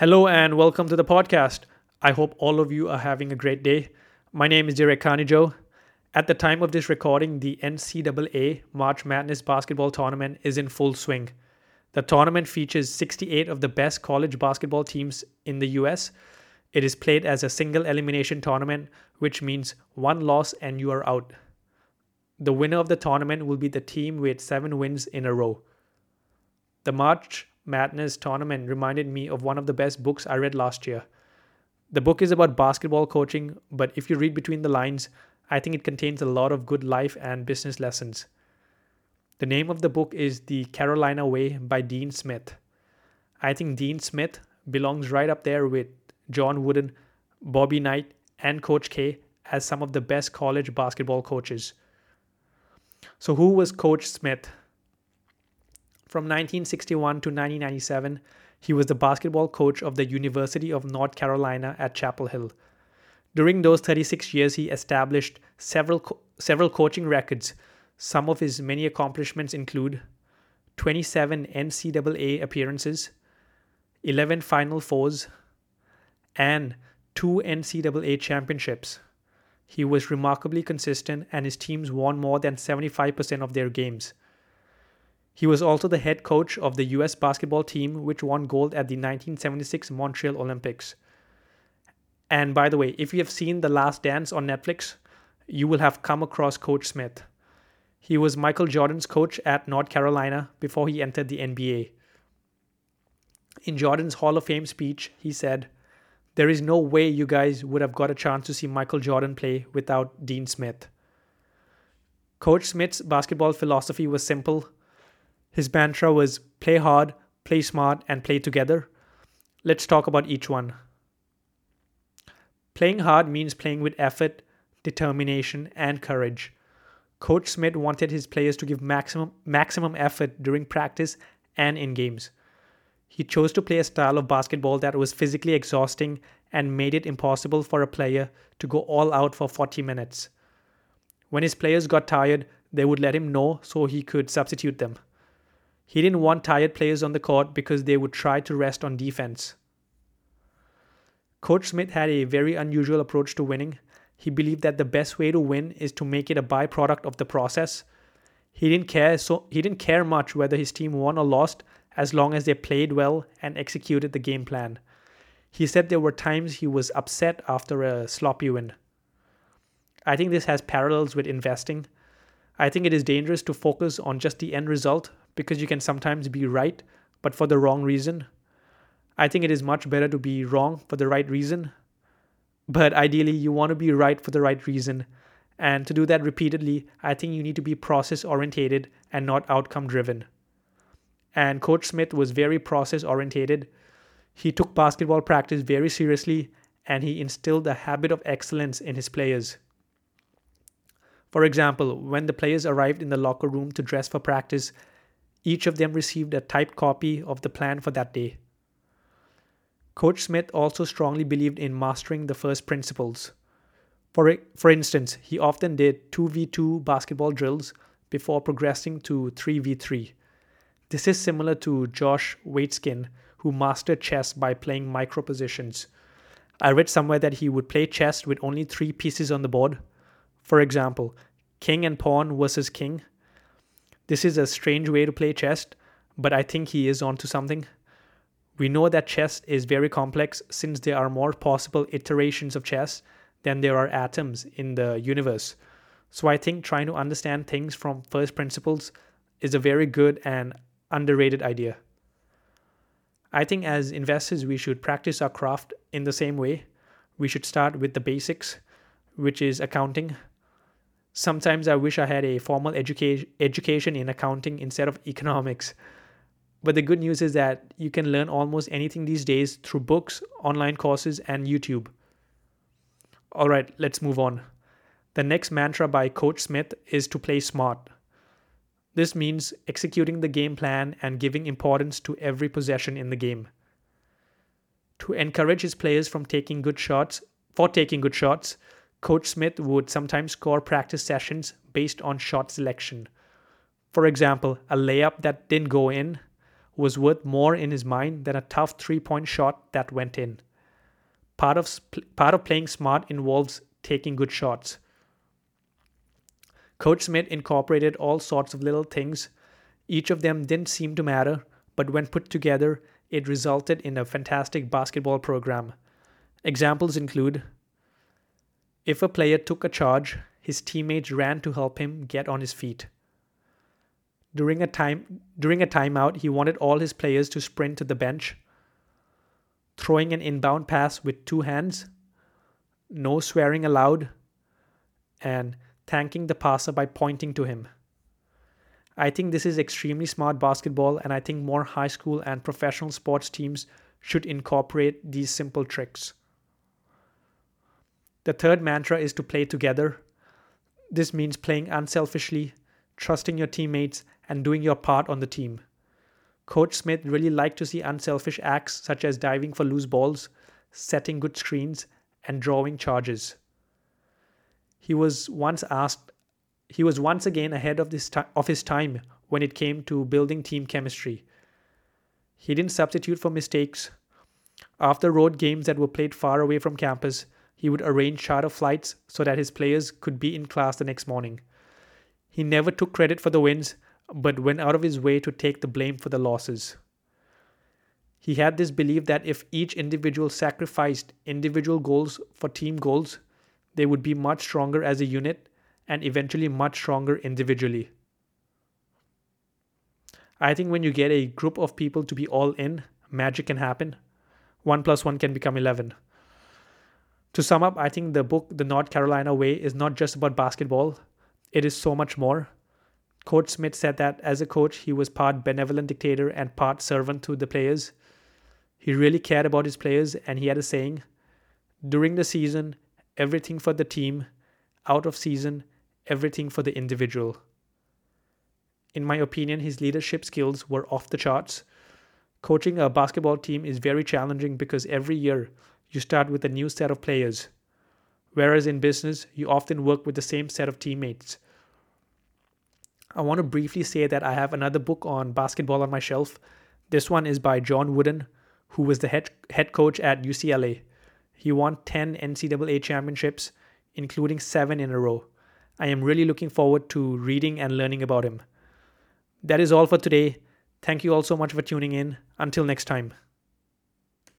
Hello and welcome to the podcast. I hope all of you are having a great day. My name is Direk Khanijou. At the time of this recording, the NCAA March Madness basketball tournament is in full swing. The tournament features 68 of the best college basketball teams in the US. It is played as a single elimination tournament, which means one loss and you are out. The winner of the tournament will be the team with seven wins in a row. The March Madness tournament reminded me of one of the best books I read last year. The book is about basketball coaching, but if you read between the lines, I think it contains a lot of good life and business lessons. The name of the book is The Carolina Way by Dean Smith. I think Dean Smith belongs right up there with John Wooden, Bobby Knight, and Coach K as some of the best college basketball coaches. So, who was Coach Smith? From 1961 to 1997, he was the basketball coach of the University of North Carolina at Chapel Hill. During those 36 years, he established several co- several coaching records. Some of his many accomplishments include 27 NCAA appearances, 11 Final Fours, and two NCAA championships. He was remarkably consistent, and his teams won more than 75% of their games. He was also the head coach of the US basketball team, which won gold at the 1976 Montreal Olympics. And by the way, if you have seen The Last Dance on Netflix, you will have come across Coach Smith. He was Michael Jordan's coach at North Carolina before he entered the NBA. In Jordan's Hall of Fame speech, he said, There is no way you guys would have got a chance to see Michael Jordan play without Dean Smith. Coach Smith's basketball philosophy was simple his mantra was play hard, play smart, and play together. Let's talk about each one. Playing hard means playing with effort, determination, and courage. Coach Smith wanted his players to give maximum maximum effort during practice and in games. He chose to play a style of basketball that was physically exhausting and made it impossible for a player to go all out for 40 minutes. When his players got tired, they would let him know so he could substitute them. He didn't want tired players on the court because they would try to rest on defense. Coach Smith had a very unusual approach to winning. He believed that the best way to win is to make it a byproduct of the process. He didn't care so he didn't care much whether his team won or lost as long as they played well and executed the game plan. He said there were times he was upset after a sloppy win. I think this has parallels with investing. I think it is dangerous to focus on just the end result because you can sometimes be right, but for the wrong reason. I think it is much better to be wrong for the right reason. But ideally, you want to be right for the right reason. And to do that repeatedly, I think you need to be process orientated and not outcome driven. And Coach Smith was very process orientated. He took basketball practice very seriously and he instilled a habit of excellence in his players. For example, when the players arrived in the locker room to dress for practice, each of them received a typed copy of the plan for that day. Coach Smith also strongly believed in mastering the first principles. For, for instance, he often did 2v2 basketball drills before progressing to 3v3. This is similar to Josh Waitzkin, who mastered chess by playing micro positions. I read somewhere that he would play chess with only three pieces on the board. For example, king and pawn versus king, this is a strange way to play chess, but I think he is onto something. We know that chess is very complex since there are more possible iterations of chess than there are atoms in the universe. So I think trying to understand things from first principles is a very good and underrated idea. I think as investors, we should practice our craft in the same way. We should start with the basics, which is accounting, Sometimes I wish I had a formal educa- education in accounting instead of economics. But the good news is that you can learn almost anything these days through books, online courses, and YouTube. All right, let's move on. The next mantra by Coach Smith is to play smart. This means executing the game plan and giving importance to every possession in the game. To encourage his players from taking good shots, for taking good shots, Coach Smith would sometimes score practice sessions based on shot selection. For example, a layup that didn't go in was worth more in his mind than a tough three point shot that went in. Part of, part of playing smart involves taking good shots. Coach Smith incorporated all sorts of little things. Each of them didn't seem to matter, but when put together, it resulted in a fantastic basketball program. Examples include if a player took a charge, his teammates ran to help him get on his feet. During a time during a timeout, he wanted all his players to sprint to the bench. Throwing an inbound pass with two hands, no swearing allowed, and thanking the passer by pointing to him. I think this is extremely smart basketball, and I think more high school and professional sports teams should incorporate these simple tricks. The third mantra is to play together. This means playing unselfishly, trusting your teammates, and doing your part on the team. Coach Smith really liked to see unselfish acts such as diving for loose balls, setting good screens, and drawing charges. He was once asked he was once again ahead of, this of his time when it came to building team chemistry. He didn't substitute for mistakes. After road games that were played far away from campus, he would arrange charter flights so that his players could be in class the next morning. He never took credit for the wins, but went out of his way to take the blame for the losses. He had this belief that if each individual sacrificed individual goals for team goals, they would be much stronger as a unit and eventually much stronger individually. I think when you get a group of people to be all in, magic can happen. 1 plus 1 can become 11. To sum up, I think the book, The North Carolina Way, is not just about basketball, it is so much more. Coach Smith said that as a coach, he was part benevolent dictator and part servant to the players. He really cared about his players, and he had a saying during the season, everything for the team, out of season, everything for the individual. In my opinion, his leadership skills were off the charts. Coaching a basketball team is very challenging because every year you start with a new set of players, whereas in business, you often work with the same set of teammates. I want to briefly say that I have another book on basketball on my shelf. This one is by John Wooden, who was the head, head coach at UCLA. He won 10 NCAA championships, including seven in a row. I am really looking forward to reading and learning about him. That is all for today. Thank you all so much for tuning in. Until next time.